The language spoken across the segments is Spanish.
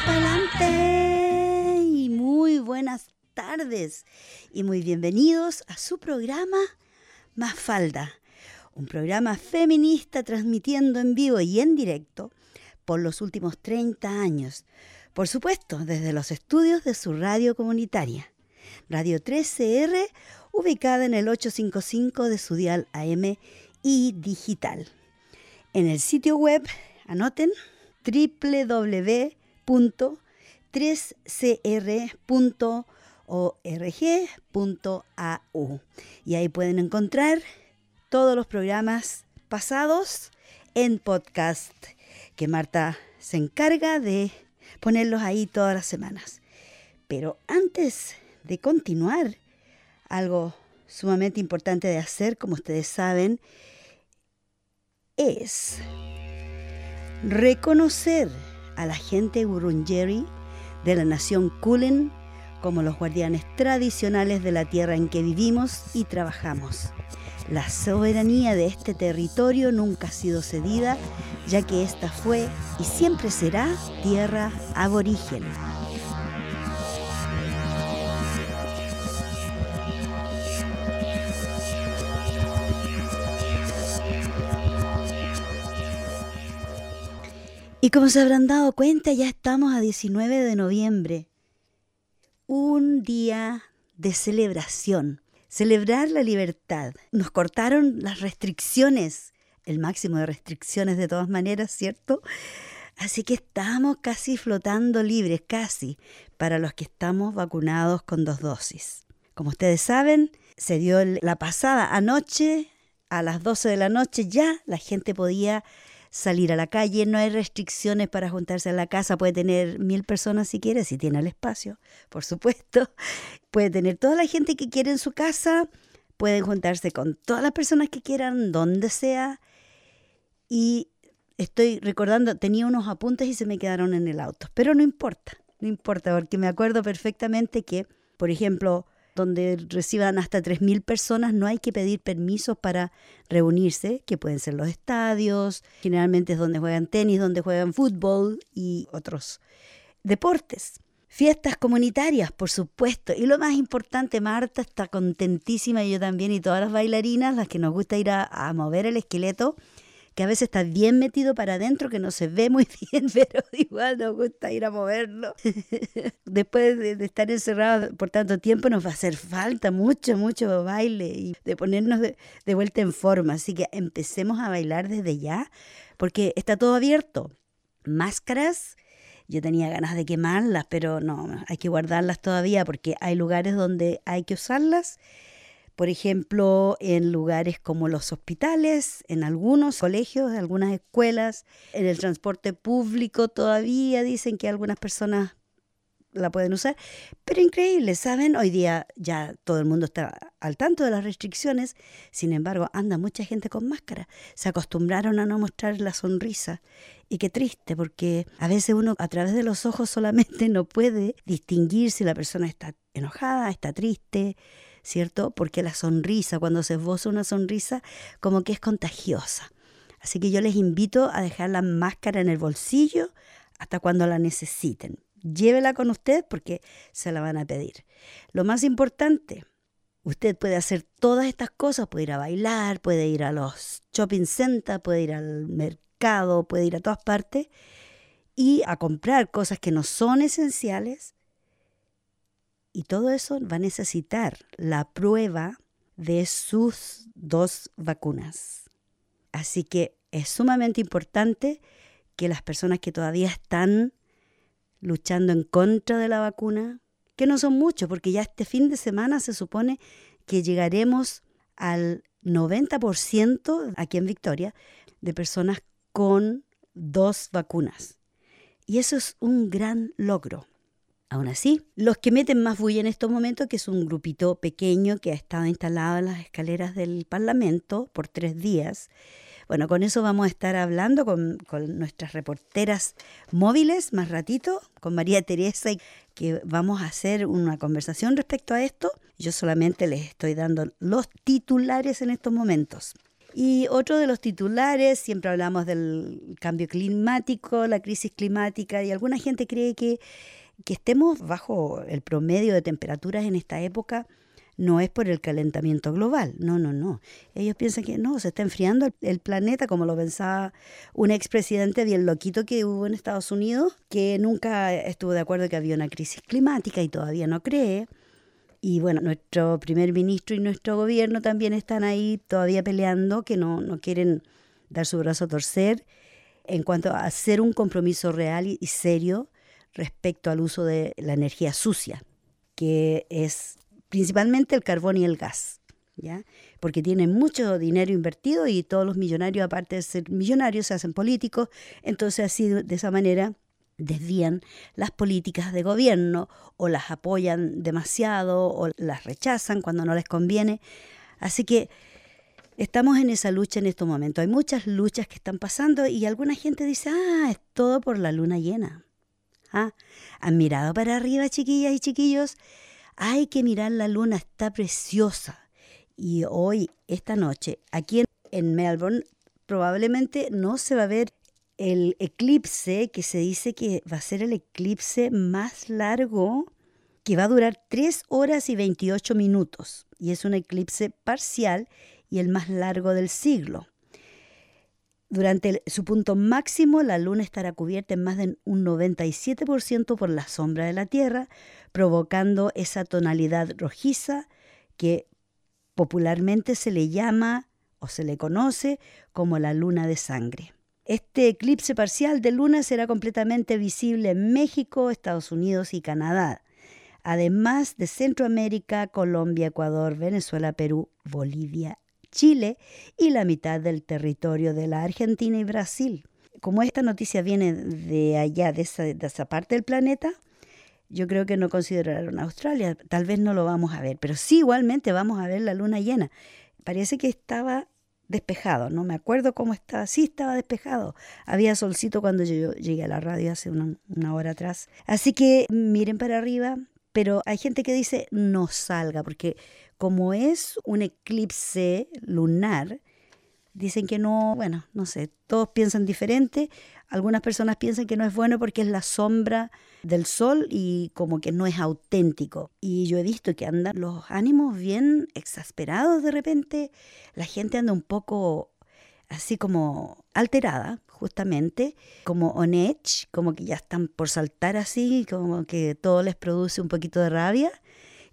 Para adelante y muy buenas tardes. Y muy bienvenidos a su programa Más Falda, un programa feminista transmitiendo en vivo y en directo por los últimos 30 años, por supuesto desde los estudios de su radio comunitaria, Radio 13R, ubicada en el 855 de su dial AM y digital. En el sitio web, anoten, www.3cr.org.au. Y ahí pueden encontrar todos los programas pasados en podcast que Marta se encarga de ponerlos ahí todas las semanas. Pero antes de continuar, algo sumamente importante de hacer, como ustedes saben, es reconocer a la gente Wurundjeri de la nación Kulin como los guardianes tradicionales de la tierra en que vivimos y trabajamos. La soberanía de este territorio nunca ha sido cedida, ya que esta fue y siempre será tierra aborigen. Y como se habrán dado cuenta, ya estamos a 19 de noviembre. Un día de celebración. Celebrar la libertad. Nos cortaron las restricciones, el máximo de restricciones de todas maneras, ¿cierto? Así que estamos casi flotando libres, casi, para los que estamos vacunados con dos dosis. Como ustedes saben, se dio la pasada anoche, a las 12 de la noche ya la gente podía salir a la calle, no hay restricciones para juntarse en la casa, puede tener mil personas si quiere, si tiene el espacio, por supuesto, puede tener toda la gente que quiere en su casa, pueden juntarse con todas las personas que quieran, donde sea, y estoy recordando, tenía unos apuntes y se me quedaron en el auto, pero no importa, no importa, porque me acuerdo perfectamente que, por ejemplo, donde reciban hasta 3.000 personas, no hay que pedir permisos para reunirse, que pueden ser los estadios, generalmente es donde juegan tenis, donde juegan fútbol y otros deportes. Fiestas comunitarias, por supuesto. Y lo más importante, Marta está contentísima, y yo también, y todas las bailarinas, las que nos gusta ir a, a mover el esqueleto, que a veces está bien metido para adentro, que no se ve muy bien, pero igual nos gusta ir a moverlo. Después de, estar encerrados por tanto tiempo, nos va a hacer falta mucho, mucho baile y de ponernos de, de vuelta en forma. Así que empecemos a bailar desde ya, porque está todo abierto. Máscaras. Yo tenía ganas de quemarlas, pero no, hay que guardarlas todavía porque hay lugares donde hay que usarlas por ejemplo, en lugares como los hospitales, en algunos colegios, en algunas escuelas, en el transporte público todavía dicen que algunas personas la pueden usar, pero increíble, ¿saben? Hoy día ya todo el mundo está al tanto de las restricciones, sin embargo, anda mucha gente con máscara. Se acostumbraron a no mostrar la sonrisa. Y qué triste, porque a veces uno a través de los ojos solamente no puede distinguir si la persona está enojada, está triste, ¿cierto? Porque la sonrisa, cuando se esboza una sonrisa, como que es contagiosa. Así que yo les invito a dejar la máscara en el bolsillo hasta cuando la necesiten. Llévela con usted porque se la van a pedir. Lo más importante, usted puede hacer todas estas cosas, puede ir a bailar, puede ir a los shopping centers, puede ir al mercado, puede ir a todas partes y a comprar cosas que no son esenciales y todo eso va a necesitar la prueba de sus dos vacunas. Así que es sumamente importante que las personas que todavía están luchando en contra de la vacuna, que no son muchos, porque ya este fin de semana se supone que llegaremos al 90% aquí en Victoria de personas con dos vacunas. Y eso es un gran logro. Aún así, los que meten más bulla en estos momentos, que es un grupito pequeño que ha estado instalado en las escaleras del Parlamento por tres días, bueno, con eso vamos a estar hablando con, nuestras reporteras móviles más ratito, con María Teresa, que vamos a hacer una conversación respecto a esto. Yo solamente les estoy dando los titulares en estos momentos. Y otro de los titulares, siempre hablamos del cambio climático, la crisis climática, y alguna gente cree que, que estemos bajo el promedio de temperaturas en esta época no es por el calentamiento global, no, no, no. Ellos piensan que no, se está enfriando el planeta como lo pensaba un expresidente bien loquito que hubo en Estados Unidos, que nunca estuvo de acuerdo que había una crisis climática y todavía no cree. Y bueno, nuestro primer ministro y nuestro gobierno también están ahí todavía peleando, que no, no quieren dar su brazo a torcer en cuanto a hacer un compromiso real y, serio respecto al uso de la energía sucia, que es principalmente el carbón y el gas. ¿Ya? Porque tienen mucho dinero invertido y todos los millonarios, aparte de ser millonarios, se hacen políticos. Entonces, así de esa manera desvían las políticas de gobierno o las apoyan demasiado o las rechazan cuando no les conviene. Así que estamos en esa lucha en estos momentos. Hay muchas luchas que están pasando y alguna gente dice, ah, es todo por la luna llena. ¿Ah? ¿Han mirado para arriba, chiquillas y chiquillos? Hay que mirar la luna, está preciosa. Y hoy, esta noche, aquí en Melbourne, probablemente no se va a ver el eclipse, que se dice que va a ser el eclipse más largo, que va a durar 3 horas y 28 minutos, y es un eclipse parcial y el más largo del siglo. Durante su punto máximo, la luna estará cubierta en más de un 97% por la sombra de la Tierra, provocando esa tonalidad rojiza que popularmente se le llama o se le conoce como la luna de sangre. Este eclipse parcial de luna será completamente visible en México, Estados Unidos y Canadá, además de Centroamérica, Colombia, Ecuador, Venezuela, Perú, Bolivia, Chile y la mitad del territorio de la Argentina y Brasil. Como esta noticia viene de allá, de esa, parte del planeta, yo creo que no consideraron Australia, tal vez no lo vamos a ver, pero sí igualmente vamos a ver la luna llena. Parece que estaba despejado, no me acuerdo cómo estaba, sí estaba despejado, había solcito cuando yo llegué a la radio hace una hora atrás. Así que miren para arriba, pero hay gente que dice no salga, porque como es un eclipse lunar, dicen que no, bueno, no sé, todos piensan diferente. Algunas personas piensan que no es bueno porque es la sombra del sol y como que no es auténtico. Y yo he visto que andan los ánimos bien exasperados de repente. La gente anda un poco así como alterada, justamente, como on edge, como que ya están por saltar así, como que todo les produce un poquito de rabia.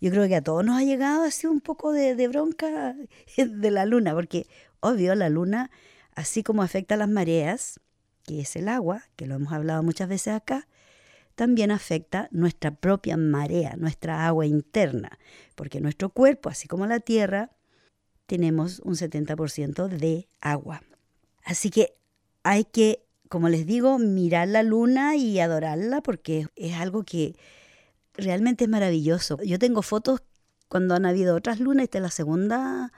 Yo creo que a todos nos ha llegado así un poco de, bronca de la luna, porque obvio la luna, así como afecta a las mareas, que es el agua, que lo hemos hablado muchas veces acá, también afecta nuestra propia marea, nuestra agua interna, porque nuestro cuerpo, así como la Tierra, tenemos un 70% de agua. Así que hay que, como les digo, mirar la luna y adorarla porque es algo que realmente es maravilloso. Yo tengo fotos cuando han habido otras lunas, esta es la segunda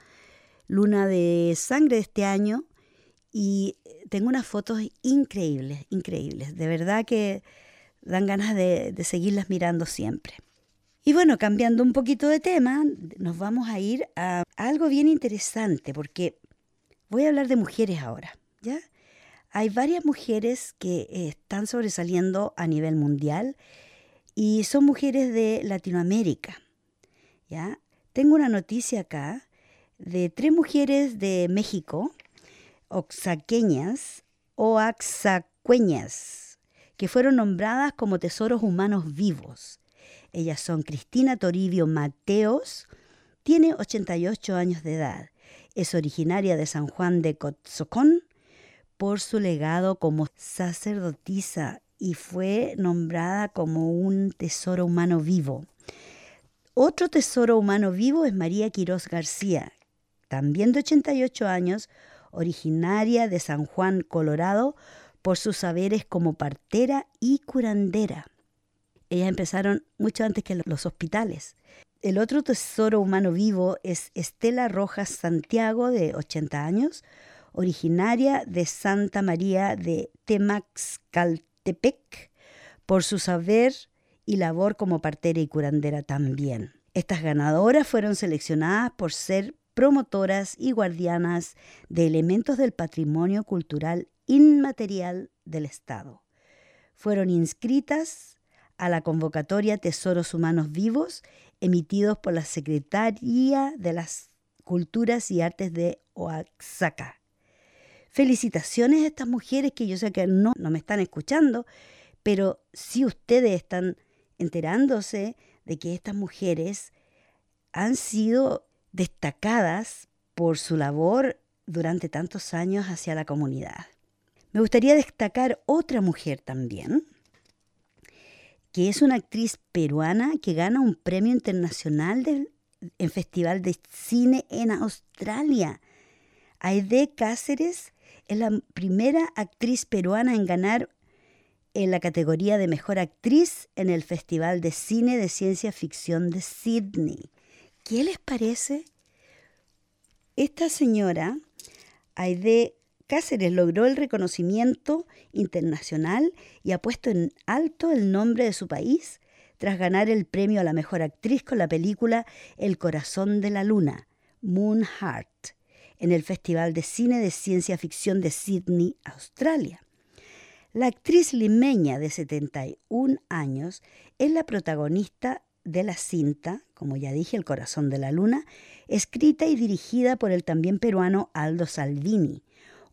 luna de sangre de este año, y tengo unas fotos increíbles, increíbles. De verdad que dan ganas de, seguirlas mirando siempre. Y bueno, cambiando un poquito de tema, nos vamos a ir a algo bien interesante, porque voy a hablar de mujeres ahora, ¿ya? Hay varias mujeres que están sobresaliendo a nivel mundial y son mujeres de Latinoamérica, ¿ya? Tengo una noticia acá de tres mujeres de México oaxaqueñas o axacueñas, que fueron nombradas como tesoros humanos vivos. Ellas son Cristina Toribio Mateos, tiene 88 años de edad, es originaria de San Juan de Cotzocón por su legado como sacerdotisa y fue nombrada como un tesoro humano vivo. Otro tesoro humano vivo es María Quirós García, también de 88 años, originaria de San Juan, Colorado, por sus saberes como partera y curandera. Ellas empezaron mucho antes que los hospitales. El otro tesoro humano vivo es Estela Rojas Santiago, de 80 años, originaria de Santa María de Por su saber y labor como partera y curandera también. Estas ganadoras fueron seleccionadas por ser promotoras y guardianas de elementos del patrimonio cultural inmaterial del Estado. Fueron inscritas a la convocatoria Tesoros Humanos Vivos emitidos por la Secretaría de las Culturas y Artes de Oaxaca. Felicitaciones a estas mujeres que yo sé que no, no me están escuchando, pero si ustedes están enterándose de que estas mujeres han sido destacadas por su labor durante tantos años hacia la comunidad. Me gustaría destacar otra mujer también, que es una actriz peruana que gana un premio internacional del, en Festival de Cine en Australia. Aide Cáceres es la primera actriz peruana en ganar en la categoría de Mejor Actriz en el Festival de Cine de Ciencia Ficción de Sydney. ¿Qué les parece? Esta señora, Aide Cáceres logró el reconocimiento internacional y ha puesto en alto el nombre de su país tras ganar el premio a la mejor actriz con la película El corazón de la luna, Moon Heart, en el Festival de Cine de Ciencia Ficción de Sydney, Australia. La actriz limeña de 71 años es la protagonista de la cinta, como ya dije, El corazón de la luna, escrita y dirigida por el también peruano Aldo Salvini,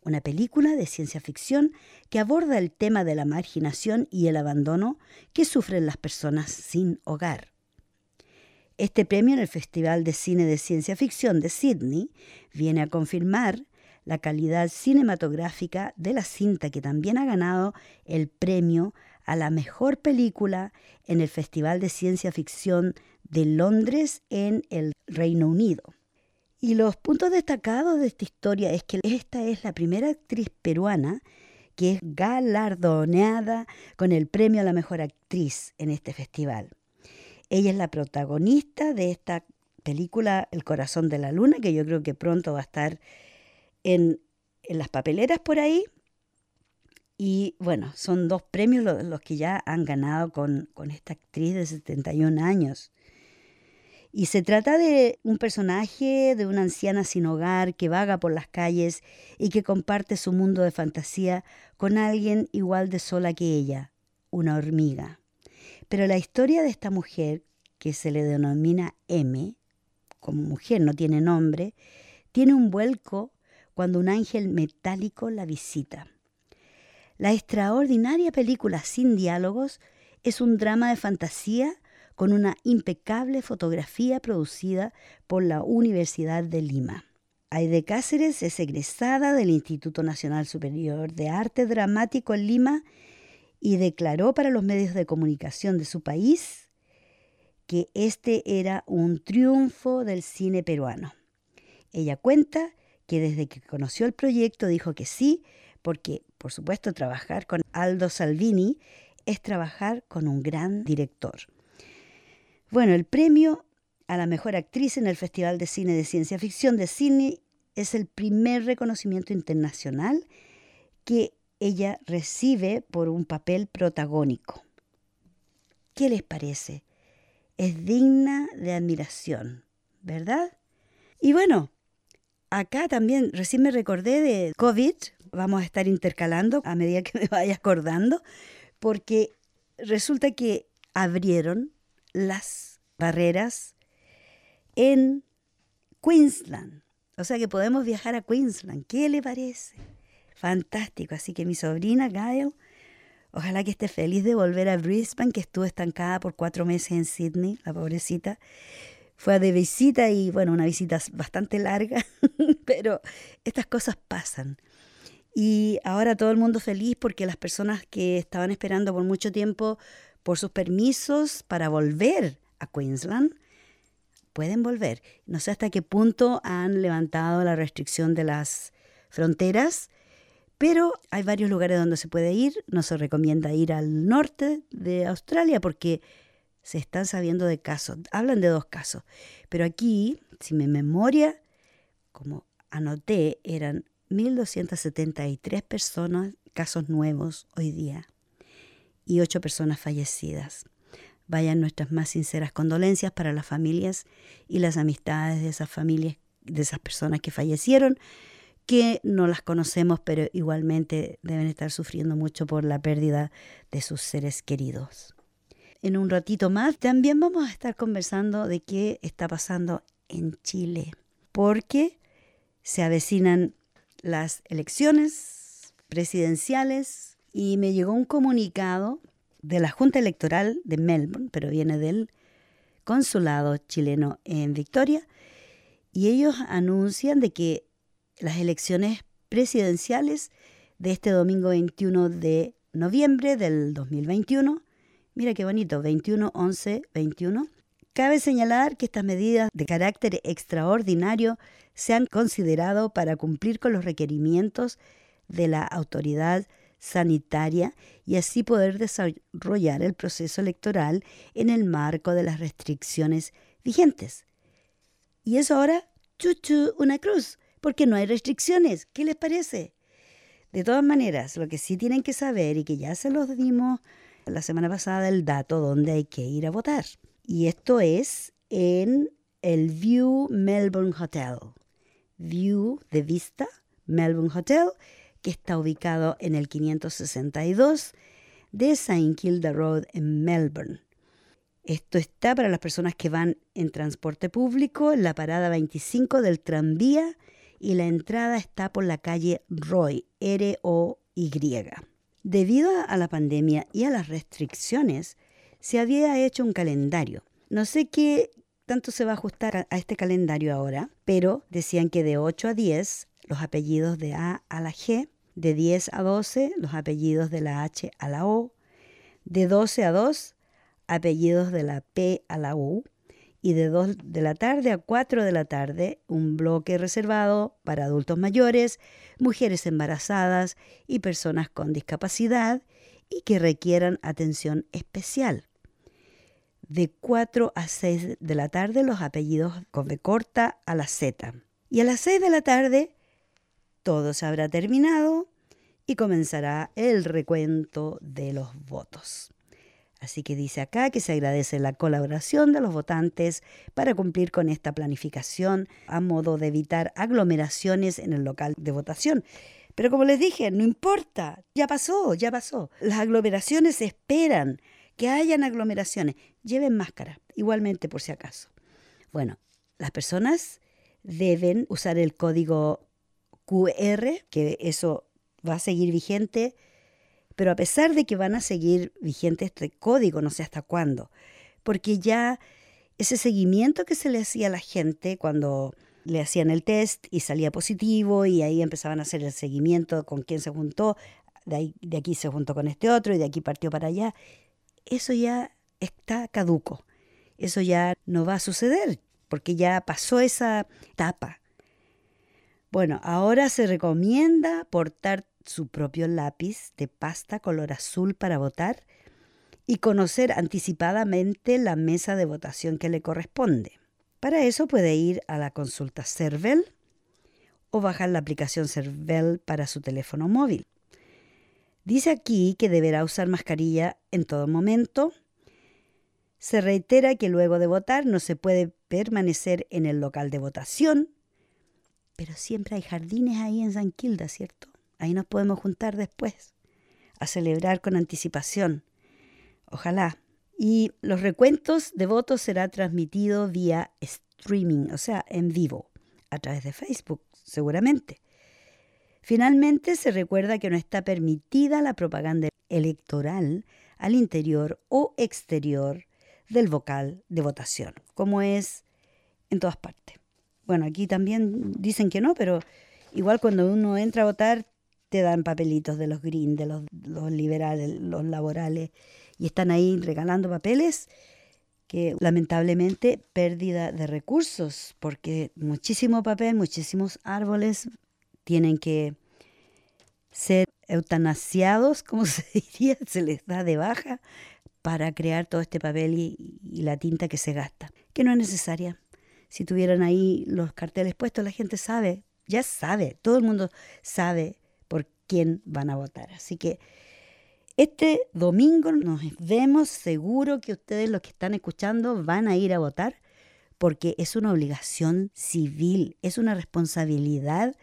una película de ciencia ficción que aborda el tema de la marginación y el abandono que sufren las personas sin hogar. Este premio en el Festival de Cine de Ciencia Ficción de Sydney viene a confirmar la calidad cinematográfica de la cinta que también ha ganado el premio a la mejor película en el Festival de Ciencia Ficción de Londres en el Reino Unido. Y los puntos destacados de esta historia es que esta es la primera actriz peruana que es galardoneada con el premio a la mejor actriz en este festival. Ella es la protagonista de esta película El corazón de la luna, que yo creo que pronto va a estar en, las papeleras por ahí. Y bueno, son dos premios los, que ya han ganado con, con esta actriz de 71 años. Y se trata de un personaje, de una anciana sin hogar que vaga por las calles y que comparte su mundo de fantasía con alguien igual de sola que ella, una hormiga. Pero la historia de esta mujer, que se le denomina M, como mujer no tiene nombre, tiene un vuelco cuando un ángel metálico la visita. La extraordinaria película sin diálogos es un drama de fantasía con una impecable fotografía producida por la Universidad de Lima. Aide Cáceres es egresada del Instituto Nacional Superior de Arte Dramático en Lima y declaró para los medios de comunicación de su país que este era un triunfo del cine peruano. Ella cuenta que desde que conoció el proyecto dijo que sí, porque por supuesto trabajar con Aldo Salvini es trabajar con un gran director. Bueno, el premio a la mejor actriz en el Festival de Cine de Ciencia Ficción de Sydney es el primer reconocimiento internacional que ella recibe por un papel protagónico. ¿Qué les parece? Es digna de admiración, ¿verdad? Y bueno, acá también recién me recordé de COVID, vamos a estar intercalando a medida que me vaya acordando, porque resulta que abrieron las barreras en Queensland. O sea que podemos viajar a Queensland. ¿Qué le parece? Fantástico. Así que mi sobrina Gail, ojalá que esté feliz de volver a Brisbane, que estuvo estancada por cuatro meses en Sydney, la pobrecita. Fue de visita y bueno, una visita bastante larga, pero estas cosas pasan. Y ahora todo el mundo feliz porque las personas que estaban esperando por mucho tiempo por sus permisos para volver a Queensland, pueden volver. No sé hasta qué punto han levantado la restricción de las fronteras, pero hay varios lugares donde se puede ir. No se recomienda ir al norte de Australia porque se están sabiendo de casos. Hablan de dos casos. Pero aquí, si mi memoria, como anoté, eran 1.273 personas, casos nuevos hoy día y ocho personas fallecidas. Vayan nuestras más sinceras condolencias para las familias y las amistades de esas familias de esas personas que fallecieron, que no las conocemos, pero igualmente deben estar sufriendo mucho por la pérdida de sus seres queridos. En un ratito más también vamos a estar conversando de qué está pasando en Chile, porque se avecinan las elecciones presidenciales y me llegó un comunicado de la Junta Electoral de Melbourne, pero viene del consulado chileno en Victoria, y ellos anuncian de que las elecciones presidenciales de este domingo 21 de noviembre del 2021, mira qué bonito, 21, 11, 21, cabe señalar que estas medidas de carácter extraordinario se han considerado para cumplir con los requerimientos de la autoridad sanitaria y así poder desarrollar el proceso electoral en el marco de las restricciones vigentes. Y eso ahora, chuchu, una cruz, porque no hay restricciones. ¿Qué les parece? De todas maneras, lo que sí tienen que saber y que ya se los dimos la semana pasada el dato donde hay que ir a votar. Y esto es en el View Melbourne Hotel. View de vista Melbourne Hotel que está ubicado en el 562 de St. Kilda Road en Melbourne. Esto está para las personas que van en transporte público, en la parada 25 del tranvía y la entrada está por la calle Roy, R-O-Y. Debido a la pandemia y a las restricciones, se había hecho un calendario. No sé qué tanto se va a ajustar a, este calendario ahora, pero decían que de 8 a 10 los apellidos de A a la G, de 10 a 12 los apellidos de la H a la O, de 12 a 2 apellidos de la P a la U y de 2 de la tarde a 4 de la tarde un bloque reservado para adultos mayores, mujeres embarazadas y personas con discapacidad y que requieran atención especial. De 4 a 6 de la tarde los apellidos con B corta a la Z. Y a las 6 de la tarde todo se habrá terminado y comenzará el recuento de los votos. Así que dice acá que se agradece la colaboración de los votantes para cumplir con esta planificación a modo de evitar aglomeraciones en el local de votación. Pero como les dije, no importa, ya pasó, ya pasó. Las aglomeraciones esperan que hayan aglomeraciones. Lleven máscara, igualmente por si acaso. Bueno, las personas deben usar el código QR, que eso va a seguir vigente, pero a pesar de que van a seguir vigente este código, no sé hasta cuándo, porque ya ese seguimiento que se le hacía a la gente cuando le hacían el test y salía positivo y ahí empezaban a hacer el seguimiento con quién se juntó, de, de aquí se juntó con este otro y de aquí partió para allá, eso ya está caduco, eso ya no va a suceder porque ya pasó esa etapa. Bueno, ahora se recomienda portar su propio lápiz de pasta color azul para votar y conocer anticipadamente la mesa de votación que le corresponde. Para eso puede ir a la consulta CERVEL o bajar la aplicación CERVEL para su teléfono móvil. Dice aquí que deberá usar mascarilla en todo momento. Se reitera que luego de votar no se puede permanecer en el local de votación pero siempre hay jardines ahí en San Quilda, ¿cierto? Ahí nos podemos juntar después a celebrar con anticipación. Ojalá. Y los recuentos de votos será transmitido vía streaming, o sea, en vivo, a través de Facebook, seguramente. Finalmente, se recuerda que no está permitida la propaganda electoral al interior o exterior del vocal de votación, como es en todas partes. Bueno, aquí también dicen que no, pero igual cuando uno entra a votar te dan papelitos de los green, de los, liberales, los laborales, y están ahí regalando papeles que lamentablemente pérdida de recursos, porque muchísimo papel, muchísimos árboles tienen que ser eutanasiados, como se diría, se les da de baja para crear todo este papel y la tinta que se gasta, que no es necesaria. Si tuvieran ahí los carteles puestos, la gente sabe, ya sabe, todo el mundo sabe quién van a votar. Así que este domingo nos vemos, seguro que ustedes los que están escuchando van a ir a votar, porque es una obligación civil, es una responsabilidad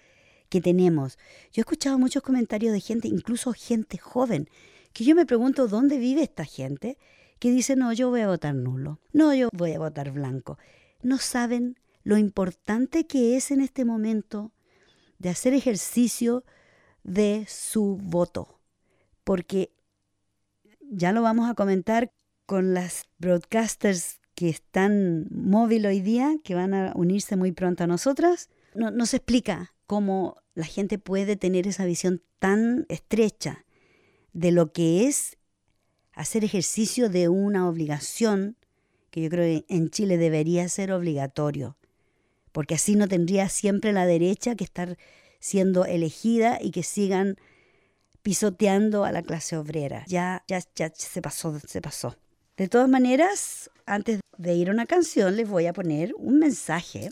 que tenemos. Yo he escuchado muchos comentarios de gente, incluso gente joven, que yo me pregunto dónde vive esta gente, que dice, no, yo voy a votar nulo, no, yo voy a votar blanco. No saben lo importante que es en este momento de hacer ejercicio de su voto, porque ya lo vamos a comentar con las broadcasters que están móvil hoy día, que van a unirse muy pronto a nosotras, no, se explica cómo la gente puede tener esa visión tan estrecha de lo que es hacer ejercicio de una obligación que yo creo que en Chile debería ser obligatorio, porque así no tendría siempre la derecha que estar siendo elegida y que sigan pisoteando a la clase obrera. Ya, ya, ya se pasó, se pasó. De todas maneras, antes de ir a una canción, les voy a poner un mensaje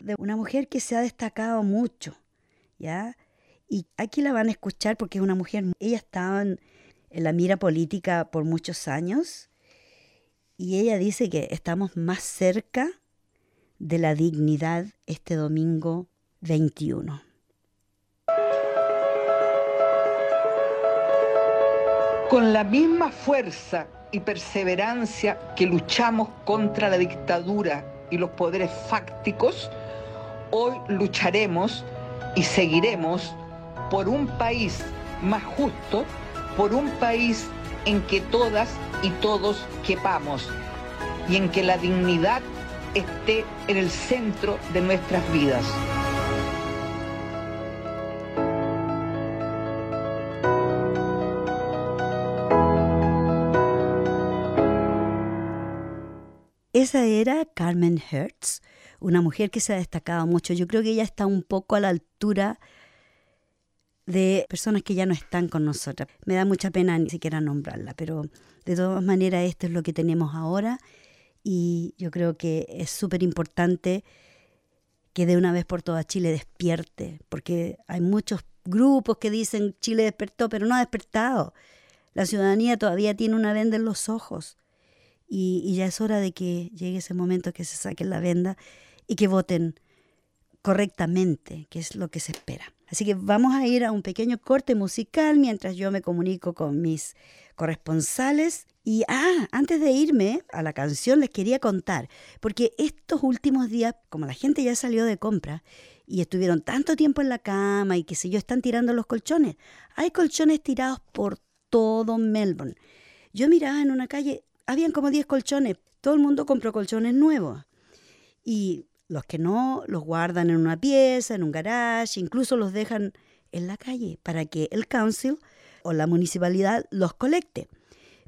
de una mujer que se ha destacado mucho, ¿ya? Y aquí la van a escuchar porque es una mujer, ella estaba en, en la mira política por muchos años y ella dice que estamos más cerca de la dignidad este domingo 21. Con la misma fuerza y perseverancia que luchamos contra la dictadura y los poderes fácticos, hoy lucharemos y seguiremos por un país más justo, por un país en que todas y todos quepamos y en que la dignidad esté en el centro de nuestras vidas. Esa era Carmen Hertz, una mujer que se ha destacado mucho. Yo creo que ella está un poco a la altura de personas que ya no están con nosotras. Me da mucha pena ni siquiera nombrarla, pero de todas maneras esto es lo que tenemos ahora y yo creo que es súper importante que de una vez por todas Chile despierte, porque hay muchos grupos que dicen Chile despertó, pero no ha despertado. La ciudadanía todavía tiene una venda en los ojos y, ya es hora de que llegue ese momento que se saquen la venda y que voten correctamente, que es lo que se espera. Así que vamos a ir a un pequeño corte musical mientras yo me comunico con mis corresponsales. Y ah, antes de irme a la canción les quería contar, porque estos últimos días, como la gente ya salió de compra y estuvieron tanto tiempo en la cama y que sé yo, están tirando los colchones. Hay colchones tirados por todo Melbourne. Yo miraba en una calle, habían como 10 colchones. Todo el mundo compró colchones nuevos. Y los que no, los guardan en una pieza, en un garage, incluso los dejan en la calle para que el council o la municipalidad los colecte.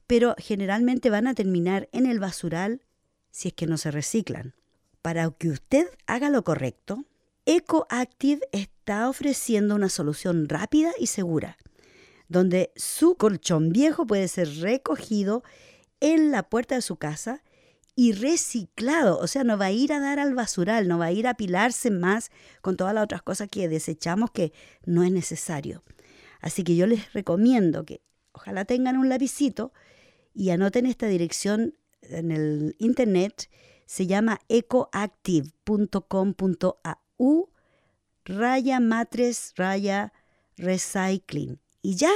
Pero generalmente van a terminar en el basural si es que no se reciclan. Para que usted haga lo correcto, EcoActive está ofreciendo una solución rápida y segura, donde su colchón viejo puede ser recogido en la puerta de su casa y reciclado, o sea, no va a ir a dar al basural, no va a ir a apilarse más con todas las otras cosas que desechamos que no es necesario. Así que yo les recomiendo que ojalá tengan un lapicito y anoten esta dirección en el internet, se llama ecoactive.com.au raya matres raya recycling. Y ya,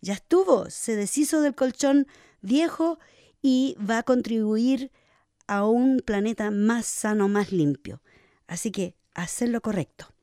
ya estuvo, se deshizo del colchón viejo y va a contribuir a un planeta más sano, más limpio. Así que hacer lo correcto.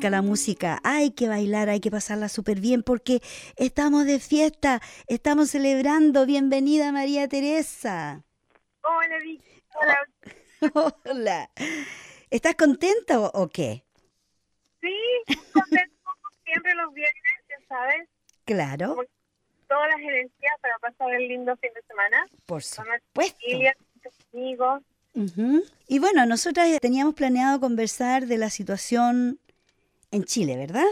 Rica la música, hay que bailar, hay que pasarla súper bien porque estamos de fiesta, estamos celebrando. Bienvenida María Teresa. Hola, Hola. Hola. ¿Estás contenta o, qué? Sí, contenta siempre los viernes, ya sabes. Claro. todas las energías para pasar el lindo fin de semana. Por supuesto. Familia, amigos. Y bueno, nosotras teníamos planeado conversar de la situación en Chile, ¿verdad?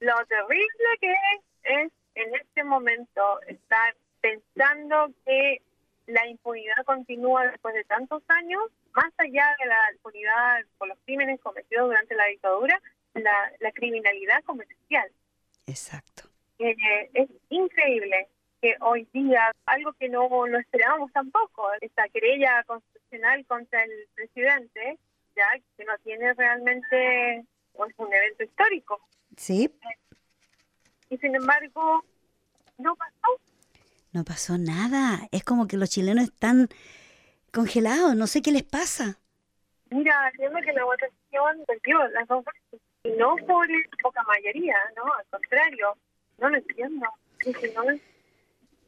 Lo terrible que es, es en este momento estar pensando que la impunidad continúa después de tantos años, más allá de la impunidad por los crímenes cometidos durante la dictadura, la, la criminalidad comercial. Exacto. Eh, es increíble que hoy día, algo que no, no esperábamos tampoco, esta querella constitucional contra el presidente, ya que no tiene realmente es un evento histórico. Sí. Y sin embargo, no pasó. No pasó nada. Es como que los chilenos están congelados. No sé qué les pasa. Mira, entiendo que la votación perdió las dos veces. Y no por poca mayoría, ¿no? Al contrario. No lo entiendo.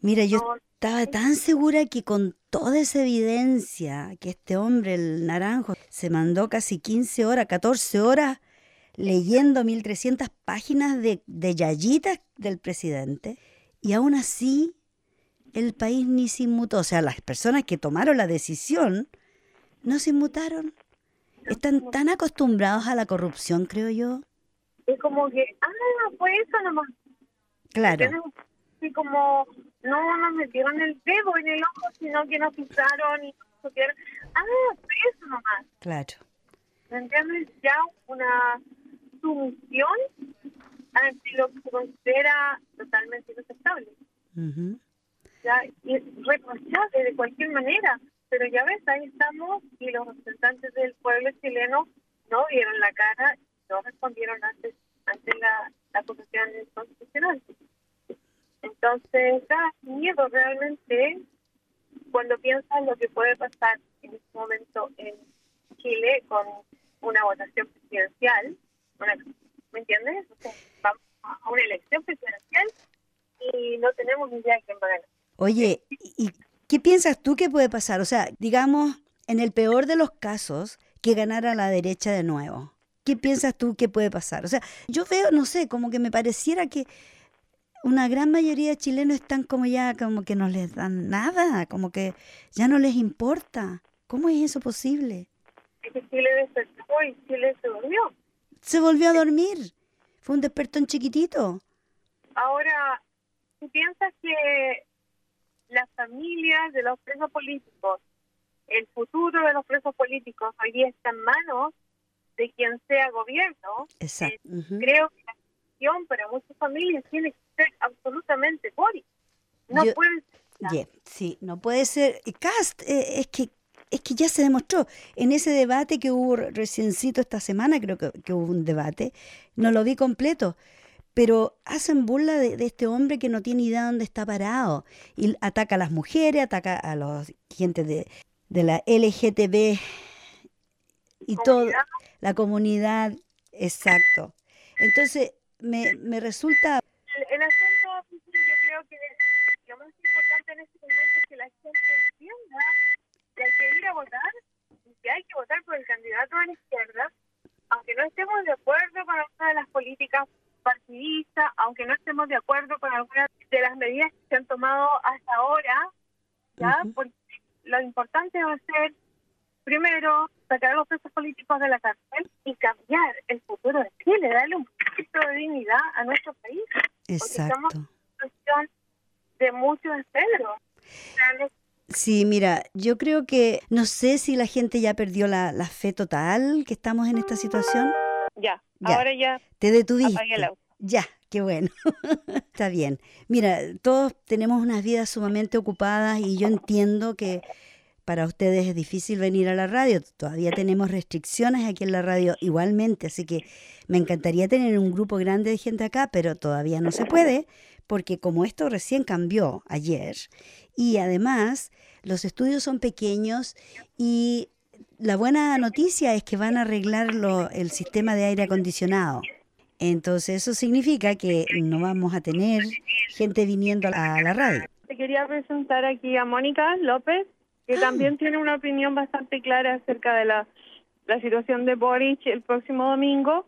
Mira, yo estaba tan segura que con toda esa evidencia que este hombre, el naranjo, se mandó casi 15 horas, 14 horas leyendo 1300 páginas de, de yayitas del presidente y aún así el país ni se inmutó. O sea, las personas que tomaron la decisión no se inmutaron. Están tan acostumbrados a la corrupción, creo yo. Es como que, ah, fue eso nomás. Claro. Y como no nos metieron el dedo en el ojo, sino que nos pisaron y nos Ah, fue eso nomás. Claro. ¿Me entiendes? Ya una sumisión ante lo que se considera totalmente inaceptable. ya, y reprochable de cualquier manera. Pero ya ves, ahí estamos y los representantes del pueblo chileno no vieron la cara, no respondieron ante, ante la, la constitucional. Entonces da miedo realmente cuando piensas lo que puede pasar en este momento en Chile con una votación presidencial, ¿me entiendes? vamos a una elección presidencial y no tenemos ni idea de quién va a ganar. Oye, ¿y qué piensas tú que puede pasar? O sea, digamos, en el peor de los casos, que ganara la derecha de nuevo. ¿Qué piensas tú que puede pasar? O sea, yo veo, no sé, como que me pareciera que una gran mayoría de chilenos están como ya, como que no les dan nada, como que ya no les importa. ¿Cómo es eso posible? Es que Chile despertó y Chile se durmió. Se volvió a dormir. Fue un despertón chiquitito. Ahora, ¿tú piensas que las familias de los presos políticos, el futuro de los presos políticos hoy día está en manos de quien sea gobierno? Exacto. Eh, creo que la decisión para muchas familias tiene que ser absolutamente Boris. No puede ser. sí, no puede ser. Cast, eh, es que es que ya se demostró. En ese debate que hubo reciencito esta semana, creo que, que hubo un debate, no lo vi completo pero hacen burla de, este hombre que no tiene idea de dónde está parado y ataca a las mujeres, ataca a la gente de, de la LGTB y todo, la comunidad, exacto. Entonces, me, me resulta... El, asunto, yo creo que lo más importante en este momento es que la gente entienda que hay que ir a votar y que hay que votar por el candidato de la izquierda, aunque no estemos de acuerdo con alguna de las políticas partidista, aunque no estemos de acuerdo con algunas de las medidas que se han tomado hasta ahora, ¿ya? Porque lo importante va a ser, primero, sacar a los presos políticos de la cárcel y cambiar el futuro de Chile, darle un poquito de dignidad a nuestro país. Exacto. Porque estamos en una situación de mucho descedro. Sí, mira, yo creo que no sé si la gente ya perdió la, la fe total que estamos en esta situación. Ya, ahora ya. Te detuviste. Ya, qué bueno. Está bien. Mira, todos tenemos unas vidas sumamente ocupadas y yo entiendo que para ustedes es difícil venir a la radio. Todavía tenemos restricciones aquí en la radio igualmente, así que me encantaría tener un grupo grande de gente acá, pero todavía no se puede porque como esto recién cambió ayer y además los estudios son pequeños y la buena noticia es que van a arreglar el sistema de aire acondicionado. Entonces eso significa que no vamos a tener gente viniendo a la radio. Te quería presentar aquí a Mónica López, que ah. también tiene una opinión bastante clara acerca de la, situación de Boric el próximo domingo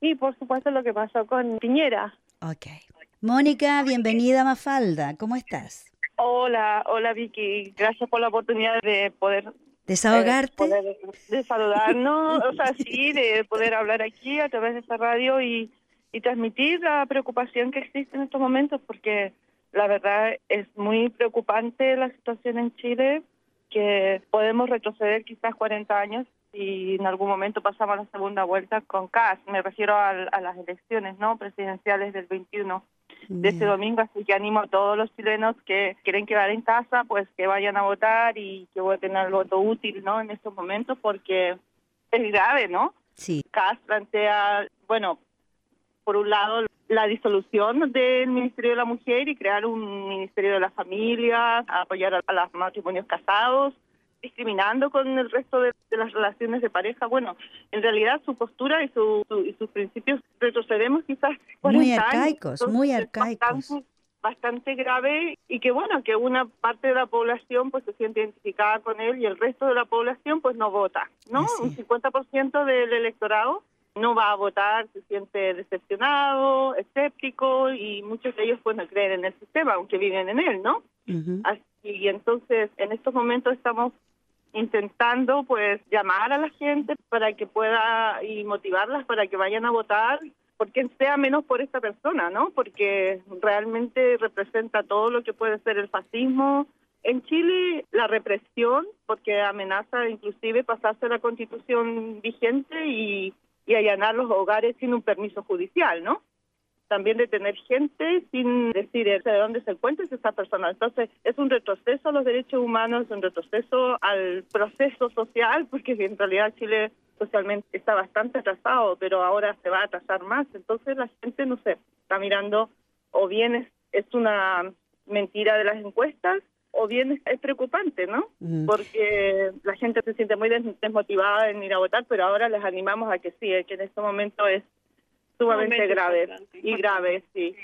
y por supuesto lo que pasó con Piñera. Ok. Mónica, bienvenida a Mafalda, ¿cómo estás? Hola, hola Vicky, gracias por la oportunidad de poder ¿Desahogarte? Eh, de saludarnos, o sea, sí, de poder hablar aquí a través de esta radio y, y transmitir la preocupación que existe en estos momentos, porque la verdad es muy preocupante la situación en Chile, que podemos retroceder quizás 40 años y en algún momento pasamos a la segunda vuelta con CAS. Me refiero a, a las elecciones no presidenciales del 21 de este domingo, así que animo a todos los chilenos que quieren quedar en casa, pues que vayan a votar y que voy a tener el voto útil, ¿no? En estos momentos, porque es grave, ¿no? Sí. CAS plantea, bueno, por un lado, la disolución del Ministerio de la Mujer y crear un Ministerio de la Familia, apoyar a, los matrimonios casados, discriminando con el resto de, las relaciones de pareja. Bueno, en realidad su postura y, su, y sus principios retrocedemos quizás muy arcaicos, muy arcaicos. Bastante, grave y que bueno, que una parte de la población pues se siente identificada con él y el resto de la población pues no vota, ¿no? Un 50% del electorado no va a votar, se siente decepcionado, escéptico y muchos de ellos pues no creen en el sistema, aunque viven en él, ¿no? Así, y entonces en estos momentos estamos intentando pues llamar a la gente para que pueda y motivarlas para que vayan a votar porque sea menos por esta persona, ¿no? Porque realmente representa todo lo que puede ser el fascismo. En Chile la represión, porque amenaza inclusive pasarse la constitución vigente y, y allanar los hogares sin un permiso judicial, ¿no? también de tener gente sin decir de dónde se encuentra esa persona. Entonces, es un retroceso a los derechos humanos, un retroceso al proceso social, porque en realidad Chile socialmente está bastante atrasado, pero ahora se va a atrasar más. Entonces, la gente, no sé, está mirando o bien es una mentira de las encuestas o bien es, preocupante, ¿no? Porque la gente se siente muy desmotivada en ir a votar, pero ahora les animamos a que sí, que en este momento es sumamente grave y grave, sí.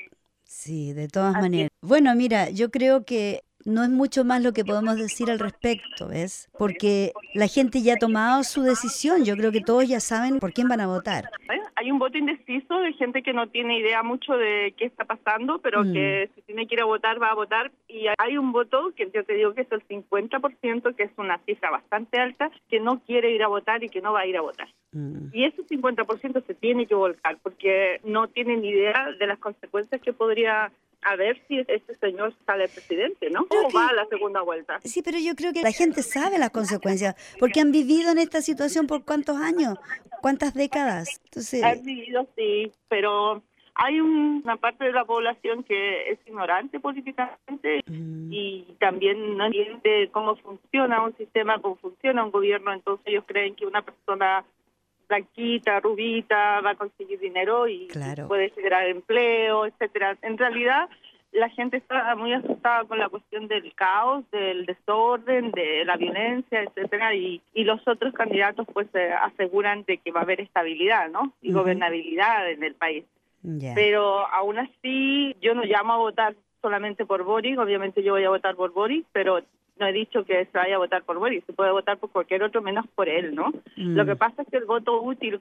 Sí, de todas maneras. Bueno, mira, yo creo que no es mucho más lo que podemos decir al respecto, ¿ves? Porque la gente ya ha tomado su decisión, yo creo que todos ya saben por quién van a votar. Hay un voto indeciso de gente que no tiene idea mucho de qué está pasando, pero mm. que si tiene que ir a votar, va a votar. Y hay un voto que yo te digo que es el 50%, que es una cifra bastante alta, que no quiere ir a votar y que no va a ir a votar. Mm. Y ese 50% se tiene que volcar porque no tienen idea de las consecuencias que podría a ver si este señor sale presidente, ¿no? ¿Cómo va a la segunda vuelta? Sí, pero yo creo que la gente sabe las consecuencias, porque han vivido en esta situación por cuántos años, cuántas décadas. Entonces... Han vivido, sí, pero hay una parte de la población que es ignorante políticamente mm. y también no entiende cómo funciona un sistema, cómo funciona un gobierno, entonces ellos creen que una persona blanquita, rubita, va a conseguir dinero y puede generar empleo, etcétera. En realidad, la gente está muy asustada con la cuestión del caos, del desorden, de la violencia, etcétera, y, y los otros candidatos pues eh, aseguran de que va a haber estabilidad, ¿no? Y gobernabilidad en el país. Pero aún así, yo no llamo a votar solamente por Boris, obviamente yo voy a votar por Boris, pero no he dicho que se vaya a votar por Boris, se puede votar por cualquier otro menos por él, ¿no? Lo que mm. pasa es que el voto útil,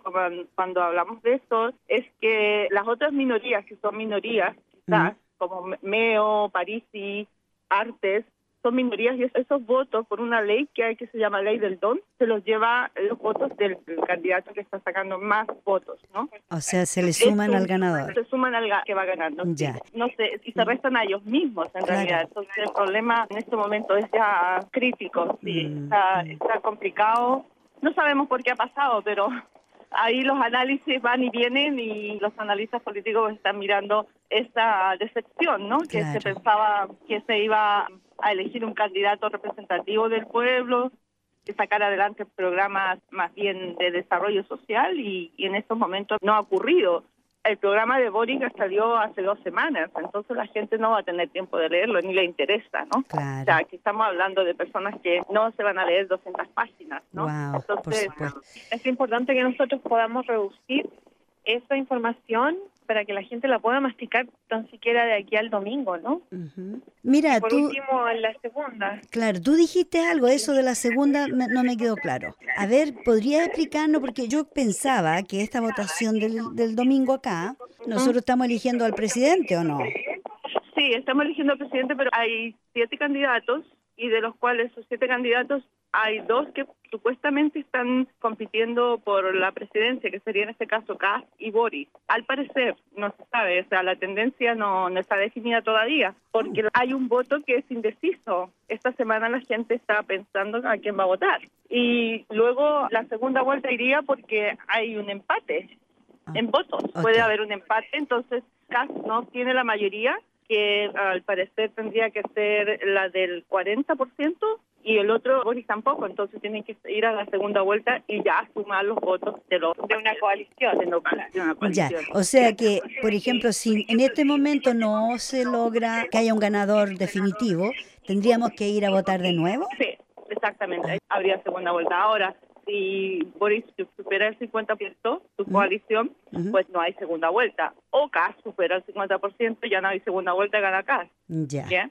cuando hablamos de eso, es que las otras minorías, que son minorías, quizás, como Meo, Parisi, Artes, son minorías y esos votos por una ley que hay que se llama ley del don se los lleva los votos del, candidato que está sacando más votos, ¿no? O sea, se le suman al ganador. Se suman al que va ganando. Ya. No sé, y se restan a ellos mismos en realidad. Entonces el problema en este momento es ya crítico, sí, mm, está, mm. está complicado. No sabemos por qué ha pasado, pero ahí los análisis van y vienen y los analistas políticos están mirando esa decepción, ¿no? Que se pensaba que se iba a elegir un candidato representativo del pueblo, que sacar adelante programas más bien de desarrollo social y, en estos momentos no ha ocurrido. El programa de Boric salió hace dos semanas, entonces la gente no va a tener tiempo de leerlo, ni le interesa, ¿no? O sea, aquí estamos hablando de personas que no se van a leer 200 páginas, ¿no? entonces, es importante que nosotros podamos reducir esa información para que la gente la pueda masticar tan siquiera de aquí al domingo, ¿no? Mira, por tú... último, en la segunda. Claro, tú dijiste algo, eso de la segunda no me quedó claro. A ver, ¿podrías explicarnos? Porque yo pensaba que esta votación del, del domingo acá, nosotros estamos eligiendo al presidente, ¿o no? Sí, estamos eligiendo al presidente, pero hay siete candidatos y de los cuales esos siete candidatos hay dos que supuestamente están compitiendo por la presidencia, que sería en este caso Kass y Boris. Al parecer, no se sabe, o sea, la tendencia no, no está definida todavía, porque hay un voto que es indeciso. Esta semana la gente está pensando a quién va a votar. Y luego la segunda vuelta iría porque hay un empate ah, en votos. Puede haber un empate, entonces Kass no tiene la mayoría que al parecer tendría que ser la del 40% y el otro Boris tampoco, entonces tienen que ir a la segunda vuelta y ya sumar los votos de, los, de una coalición. De, una coalición. Ya, o sea que, por ejemplo, si en este momento no se logra que haya un ganador definitivo, ¿tendríamos que ir a votar de nuevo? Sí, exactamente, habría segunda vuelta. Ahora, si Boris supera el 50%, su coalición, pues no hay segunda vuelta. O Kass supera el 50%, ya no hay segunda vuelta, gana Kass. Ya.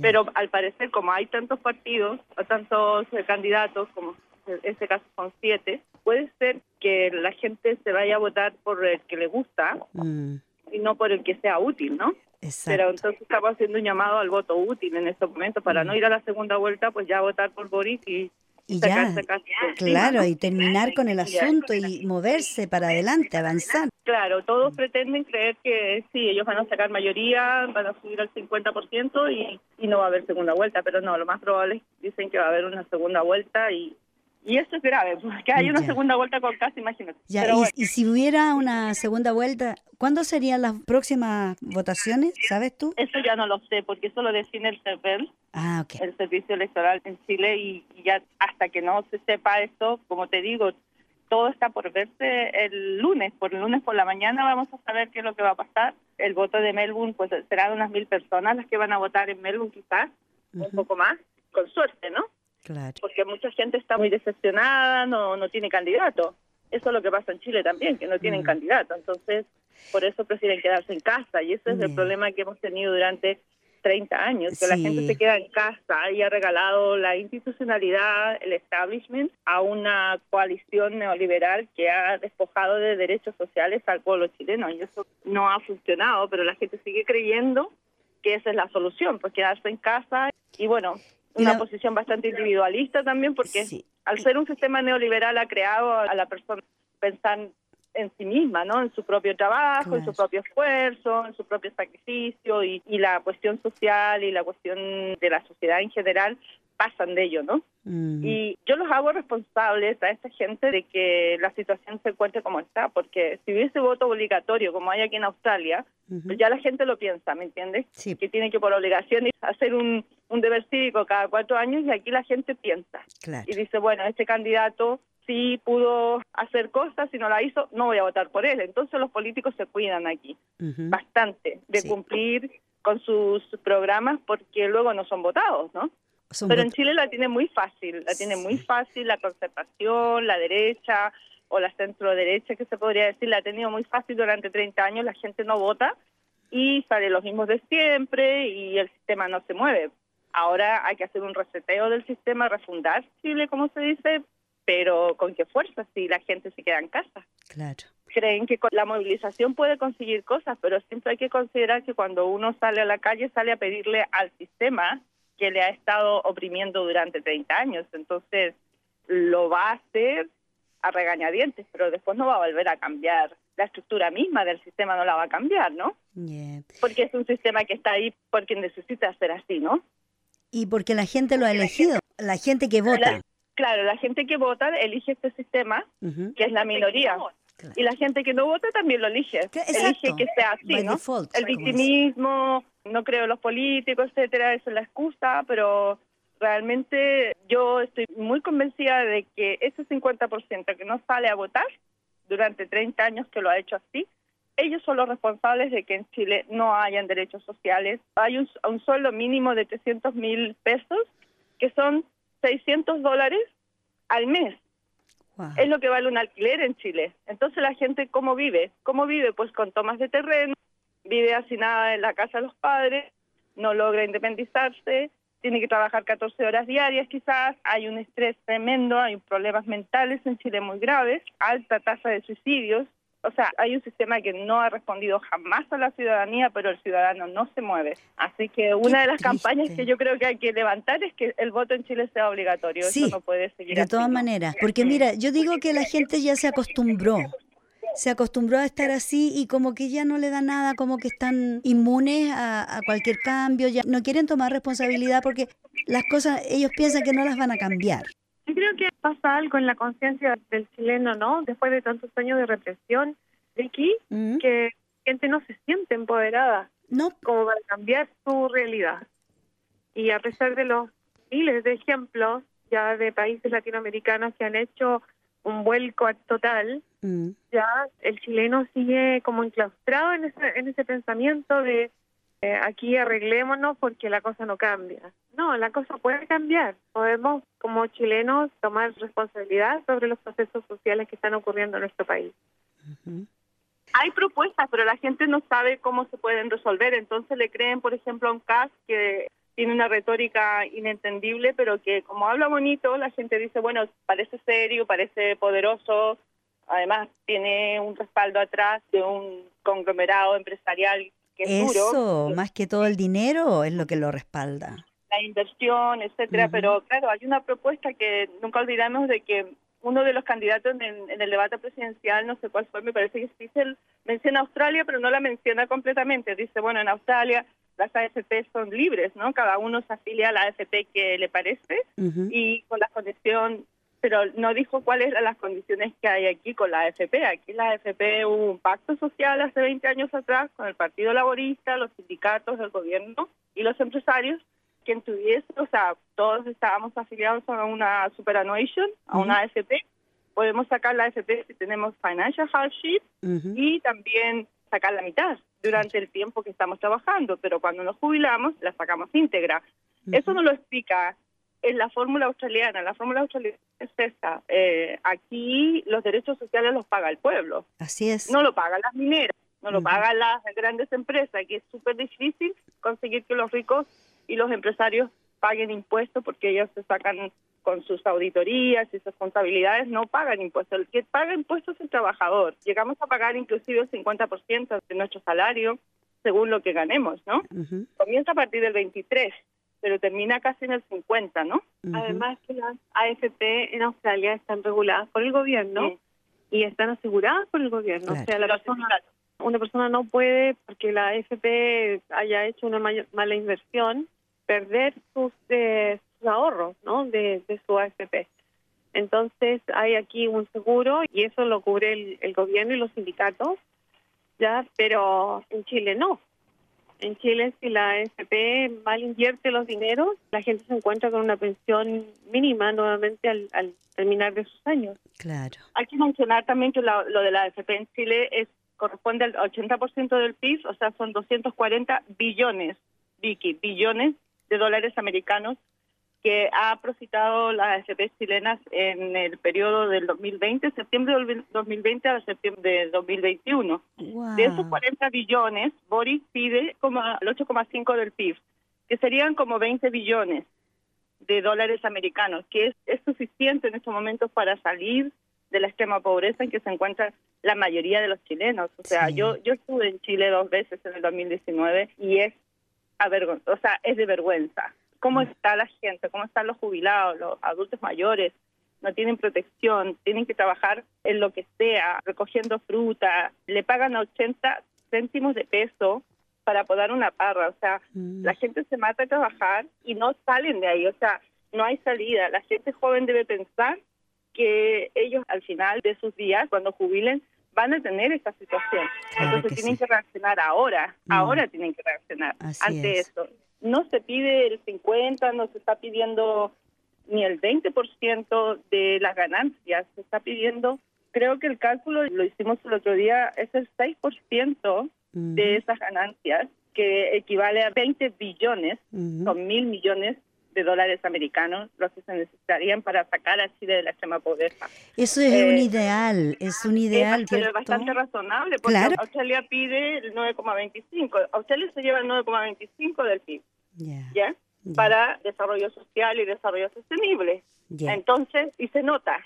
Pero al parecer, como hay tantos partidos, o tantos eh, candidatos, como en este caso son siete, puede ser que la gente se vaya a votar por el que le gusta mm. y no por el que sea útil, ¿no? Pero entonces estamos haciendo un llamado al voto útil en este momento para no mm. ir a la segunda vuelta, pues ya votar por Boris y y ya, claro, y terminar con el asunto y moverse para adelante, avanzar. Claro, todos pretenden creer que sí, ellos van a sacar mayoría, van a subir al 50% y, y no va a haber segunda vuelta, pero no, lo más probable es dicen que va a haber una segunda vuelta y y eso es grave, porque hay una segunda vuelta con casi, imagínate. y, si hubiera una segunda vuelta, ¿cuándo serían las próximas votaciones? ¿Sabes tú? Eso ya no lo sé, porque eso lo define el CERVEL, ah, el Servicio Electoral en Chile, y, ya hasta que no se sepa esto, como te digo, todo está por verse el lunes. Por el lunes por la mañana vamos a saber qué es lo que va a pasar. El voto de Melbourne, pues serán unas mil personas las que van a votar en Melbourne, quizás, un poco más, con suerte, ¿no? Claro. Porque mucha gente está muy decepcionada, no, no tiene candidato. Eso es lo que pasa en Chile también, que no tienen candidato. Entonces, por eso prefieren quedarse en casa. Y ese es el problema que hemos tenido durante 30 años, que la gente se queda en casa y ha regalado la institucionalidad, el establishment, a una coalición neoliberal que ha despojado de derechos sociales al pueblo chileno. Y eso no ha funcionado, pero la gente sigue creyendo que esa es la solución, pues quedarse en casa. Y bueno, una posición bastante individualista también, porque al ser un sistema neoliberal ha creado a la persona pensar en sí misma, ¿no? En su propio trabajo, en su propio esfuerzo, en su propio sacrificio y, la cuestión social y la cuestión de la sociedad en general pasan de ello, ¿no? Mm. Y yo los hago responsables a esta gente de que la situación se encuentre como está, porque si hubiese voto obligatorio, como hay aquí en Australia, pues ya la gente lo piensa, ¿me entiendes? Que tiene que por obligación hacer un, un deber cívico cada cuatro años y aquí la gente piensa. Y dice, bueno, este candidato sí pudo hacer cosas, si no la hizo, no voy a votar por él. Entonces los políticos se cuidan aquí bastante de cumplir con sus programas porque luego no son votados, ¿no? Pero en Chile la tiene muy fácil, la tiene muy fácil la conservación, la derecha o la centro derecha que se podría decir, la ha tenido muy fácil durante 30 años, la gente no vota y sale los mismos de siempre y el sistema no se mueve. Ahora hay que hacer un reseteo del sistema, refundar Chile, como se dice, pero ¿con qué fuerza si la gente se queda en casa? Claro. Creen que con la movilización puede conseguir cosas, pero siempre hay que considerar que cuando uno sale a la calle sale a pedirle al sistema que le ha estado oprimiendo durante 30 años. Entonces, lo va a hacer a regañadientes, pero después no va a volver a cambiar. La estructura misma del sistema no la va a cambiar, ¿no? Porque es un sistema que está ahí porque necesita ser así, ¿no? Y porque la gente lo ha elegido, la gente que vota. Claro, la gente que vota elige este sistema, que es la minoría. Y la gente que no vota también lo elige. Elige que sea así, ¿no? el victimismo, no creo los políticos, etcétera, eso es la excusa, pero realmente yo estoy muy convencida de que ese 50% que no sale a votar durante 30 años que lo ha hecho así, ellos son los responsables de que en Chile no hayan derechos sociales. Hay un, un sueldo mínimo de 300 mil pesos, que son 600 dólares al mes. Es lo que vale un alquiler en Chile. Entonces la gente, ¿cómo vive? ¿Cómo vive? Pues con tomas de terreno, vive nada en la casa de los padres, no logra independizarse, tiene que trabajar 14 horas diarias quizás, hay un estrés tremendo, hay problemas mentales en Chile muy graves, alta tasa de suicidios, o sea, hay un sistema que no ha respondido jamás a la ciudadanía, pero el ciudadano no se mueve. Así que una de las campañas que yo creo que hay que levantar es que el voto en Chile sea obligatorio. Sí, Eso no puede seguir de todas maneras. Porque mira, yo digo que la gente ya se acostumbró. Se acostumbró a estar así y como que ya no le da nada, como que están inmunes a, a cualquier cambio, ya no quieren tomar responsabilidad porque las cosas ellos piensan que no las van a cambiar. Yo creo que pasa algo en la conciencia del chileno, ¿no? Después de tantos años de represión, de aquí, mm. que gente no se siente empoderada no. como para cambiar su realidad. Y a pesar de los miles de ejemplos ya de países latinoamericanos que han hecho un vuelco total, mm. ya el chileno sigue como enclaustrado en ese, en ese pensamiento de eh, aquí arreglémonos porque la cosa no cambia. No, la cosa puede cambiar. Podemos, como chilenos, tomar responsabilidad sobre los procesos sociales que están ocurriendo en nuestro país. Hay propuestas, pero la gente no sabe cómo se pueden resolver. Entonces le creen, por ejemplo, a un CAS que tiene una retórica inentendible, pero que como habla bonito, la gente dice, bueno, parece serio, parece poderoso, además tiene un respaldo atrás de un conglomerado empresarial eso, más que todo el dinero, es lo que lo respalda. La inversión, etcétera, pero claro, hay una propuesta que nunca olvidamos de que uno de los candidatos en, el debate presidencial, no sé cuál fue, me parece que Spitzel menciona Australia, pero no la menciona completamente. Dice, bueno, en Australia las AFP son libres, ¿no? Cada uno se afilia a la AFP que le parece y con la condición pero no dijo cuáles eran las condiciones que hay aquí con la AFP. Aquí la AFP hubo un pacto social hace 20 años atrás con el Partido Laborista, los sindicatos, el gobierno y los empresarios, que tuviese, o sea, todos estábamos afiliados a una superannuation, a una AFP, podemos sacar la AFP si tenemos financial hardship y también sacar la mitad durante el tiempo que estamos trabajando, pero cuando nos jubilamos la sacamos íntegra. Eso no lo explica en la fórmula australiana. La fórmula australiana es esta. Eh, aquí los derechos sociales los paga el pueblo. Así es. No lo pagan las mineras, no lo pagan las grandes empresas, que es súper difícil conseguir que los ricos y los empresarios paguen impuestos porque ellos se sacan con sus auditorías y sus contabilidades, no pagan impuestos. El que paga impuestos es el trabajador. Llegamos a pagar inclusive el 50% de nuestro salario según lo que ganemos, ¿no? Comienza a partir del 23, pero termina casi en el 50, ¿no? Además que las AFP en Australia están reguladas por el gobierno y están aseguradas por el gobierno. O sea, la persona, una persona no puede, porque la AFP haya hecho una mala inversión, perder sus, eh, ahorros ¿no? de, su AFP. Entonces hay aquí un seguro y eso lo cubre el, gobierno y los sindicatos, ya, pero en Chile no. En Chile, si la AFP mal invierte los dineros, la gente se encuentra con una pensión mínima nuevamente al, terminar de sus años. Claro. Hay que mencionar también que lo, de la AFP en Chile es corresponde al 80% del PIB, o sea, son 240 billones, Vicky, billones de dólares americanos que ha profitado las AFP chilenas en el periodo del 2020, septiembre del 2020 a septiembre del 2021. De esos 40 billones, Boris pide como el 8,5 del PIB, que serían como 20 billones de dólares americanos, que es, es suficiente en estos momentos para salir de la extrema pobreza en que se encuentra la mayoría de los chilenos. O sea, yo yo estuve en Chile dos veces en el 2019 y es o sea, es de vergüenza cómo está la gente, cómo están los jubilados, los adultos mayores, no tienen protección, tienen que trabajar en lo que sea, recogiendo fruta, le pagan 80 céntimos de peso para poder una parra, o sea, mm. la gente se mata a trabajar y no salen de ahí, o sea, no hay salida. La gente joven debe pensar que ellos al final de sus días, cuando jubilen, van a tener esta situación. Entonces tienen que reaccionar ahora, mm. ahora tienen que reaccionar ante eso. No se pide el 50, no se está pidiendo ni el 20% de las ganancias, se está pidiendo, creo que el cálculo lo hicimos el otro día, es el 6% de esas ganancias, que equivale a 20 billones, son mil millones de dólares americanos los que se necesitarían para sacar a Chile de la extrema pobreza. Eso es un eh, ideal, es un ideal. Es, es bastante razonable, porque Australia pide el 9,25, Australia se lleva el 9,25 del PIB, ¿ya? Para desarrollo social y desarrollo sostenible. Entonces, y se nota,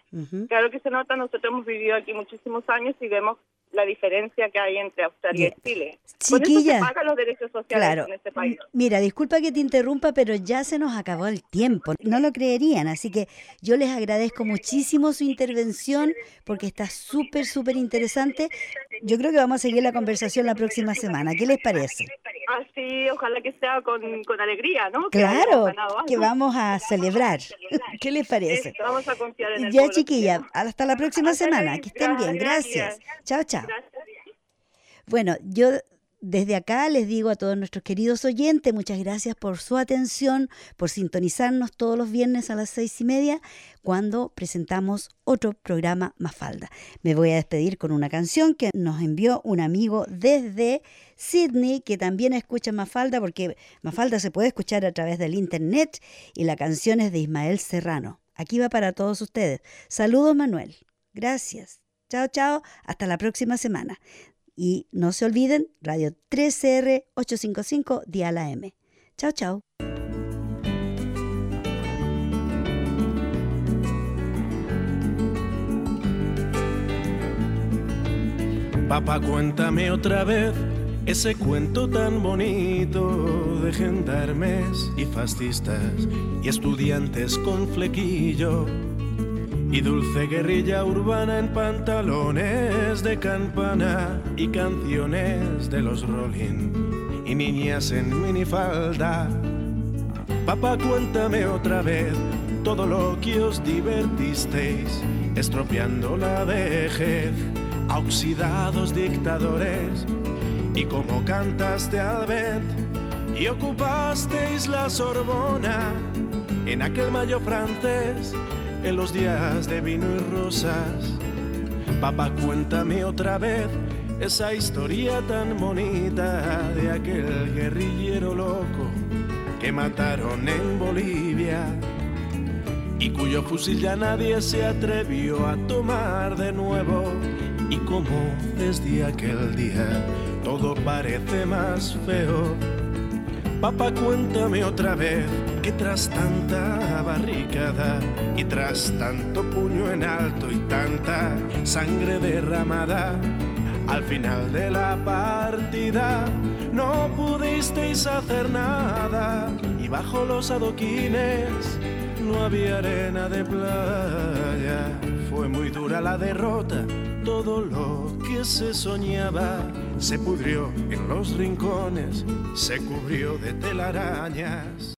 claro que se nota, nosotros hemos vivido aquí muchísimos años y vemos la diferencia que hay entre Australia y Chile. Chiquilla, Por eso se los derechos sociales en este país. Mira, disculpa que te interrumpa, pero ya se nos acabó el tiempo. No lo creerían, así que yo les agradezco muchísimo su intervención porque está súper, súper interesante. Yo creo que vamos a seguir la conversación la próxima semana. ¿Qué les parece? Ah, sí, ojalá que sea con, alegría, ¿no? Claro, que, vamos a celebrar. ¿Qué les parece? vamos a confiar en el Ya, chiquilla, hasta la próxima semana. Que estén bien. Gracias. Chao, chao. Bueno, yo desde acá les digo a todos nuestros queridos oyentes, muchas gracias por su atención, por sintonizarnos todos los viernes a las seis y media cuando presentamos otro programa Mafalda. Me voy a despedir con una canción que nos envió un amigo desde Sydney que también escucha Mafalda porque Mafalda se puede escuchar a través del internet y la canción es de Ismael Serrano. Aquí va para todos ustedes. Saludos Manuel. Gracias. Chao, chao. Hasta la próxima semana. Y no se olviden, Radio 3CR 855 Dial AM. Chao, chao. Papá, cuéntame otra vez ese cuento tan bonito de gendarmes y fascistas y estudiantes con flequillo y dulce guerrilla urbana en pantalones de campana y canciones de los Rolling y niñas en minifalda. Papá, cuéntame otra vez todo lo que os divertisteis, estropeando la vejez a oxidados dictadores y cómo cantaste al vent y ocupasteis la Sorbona en aquel mayo francés en los días de vino y rosas. Papá, cuéntame otra vez esa historia tan bonita de aquel guerrillero loco que mataron en Bolivia y cuyo fusil ya nadie se atrevió a tomar de nuevo. Y como desde aquel día todo parece más feo. Papá, cuéntame otra vez que tras tanta barricada y tras tanto puño en alto y tanta sangre derramada, al final de la partida no pudisteis hacer nada y bajo los adoquines no había arena de playa. Fue muy dura la derrota, todo lo que se soñaba se pudrió en los rincones, se cubrió de telarañas.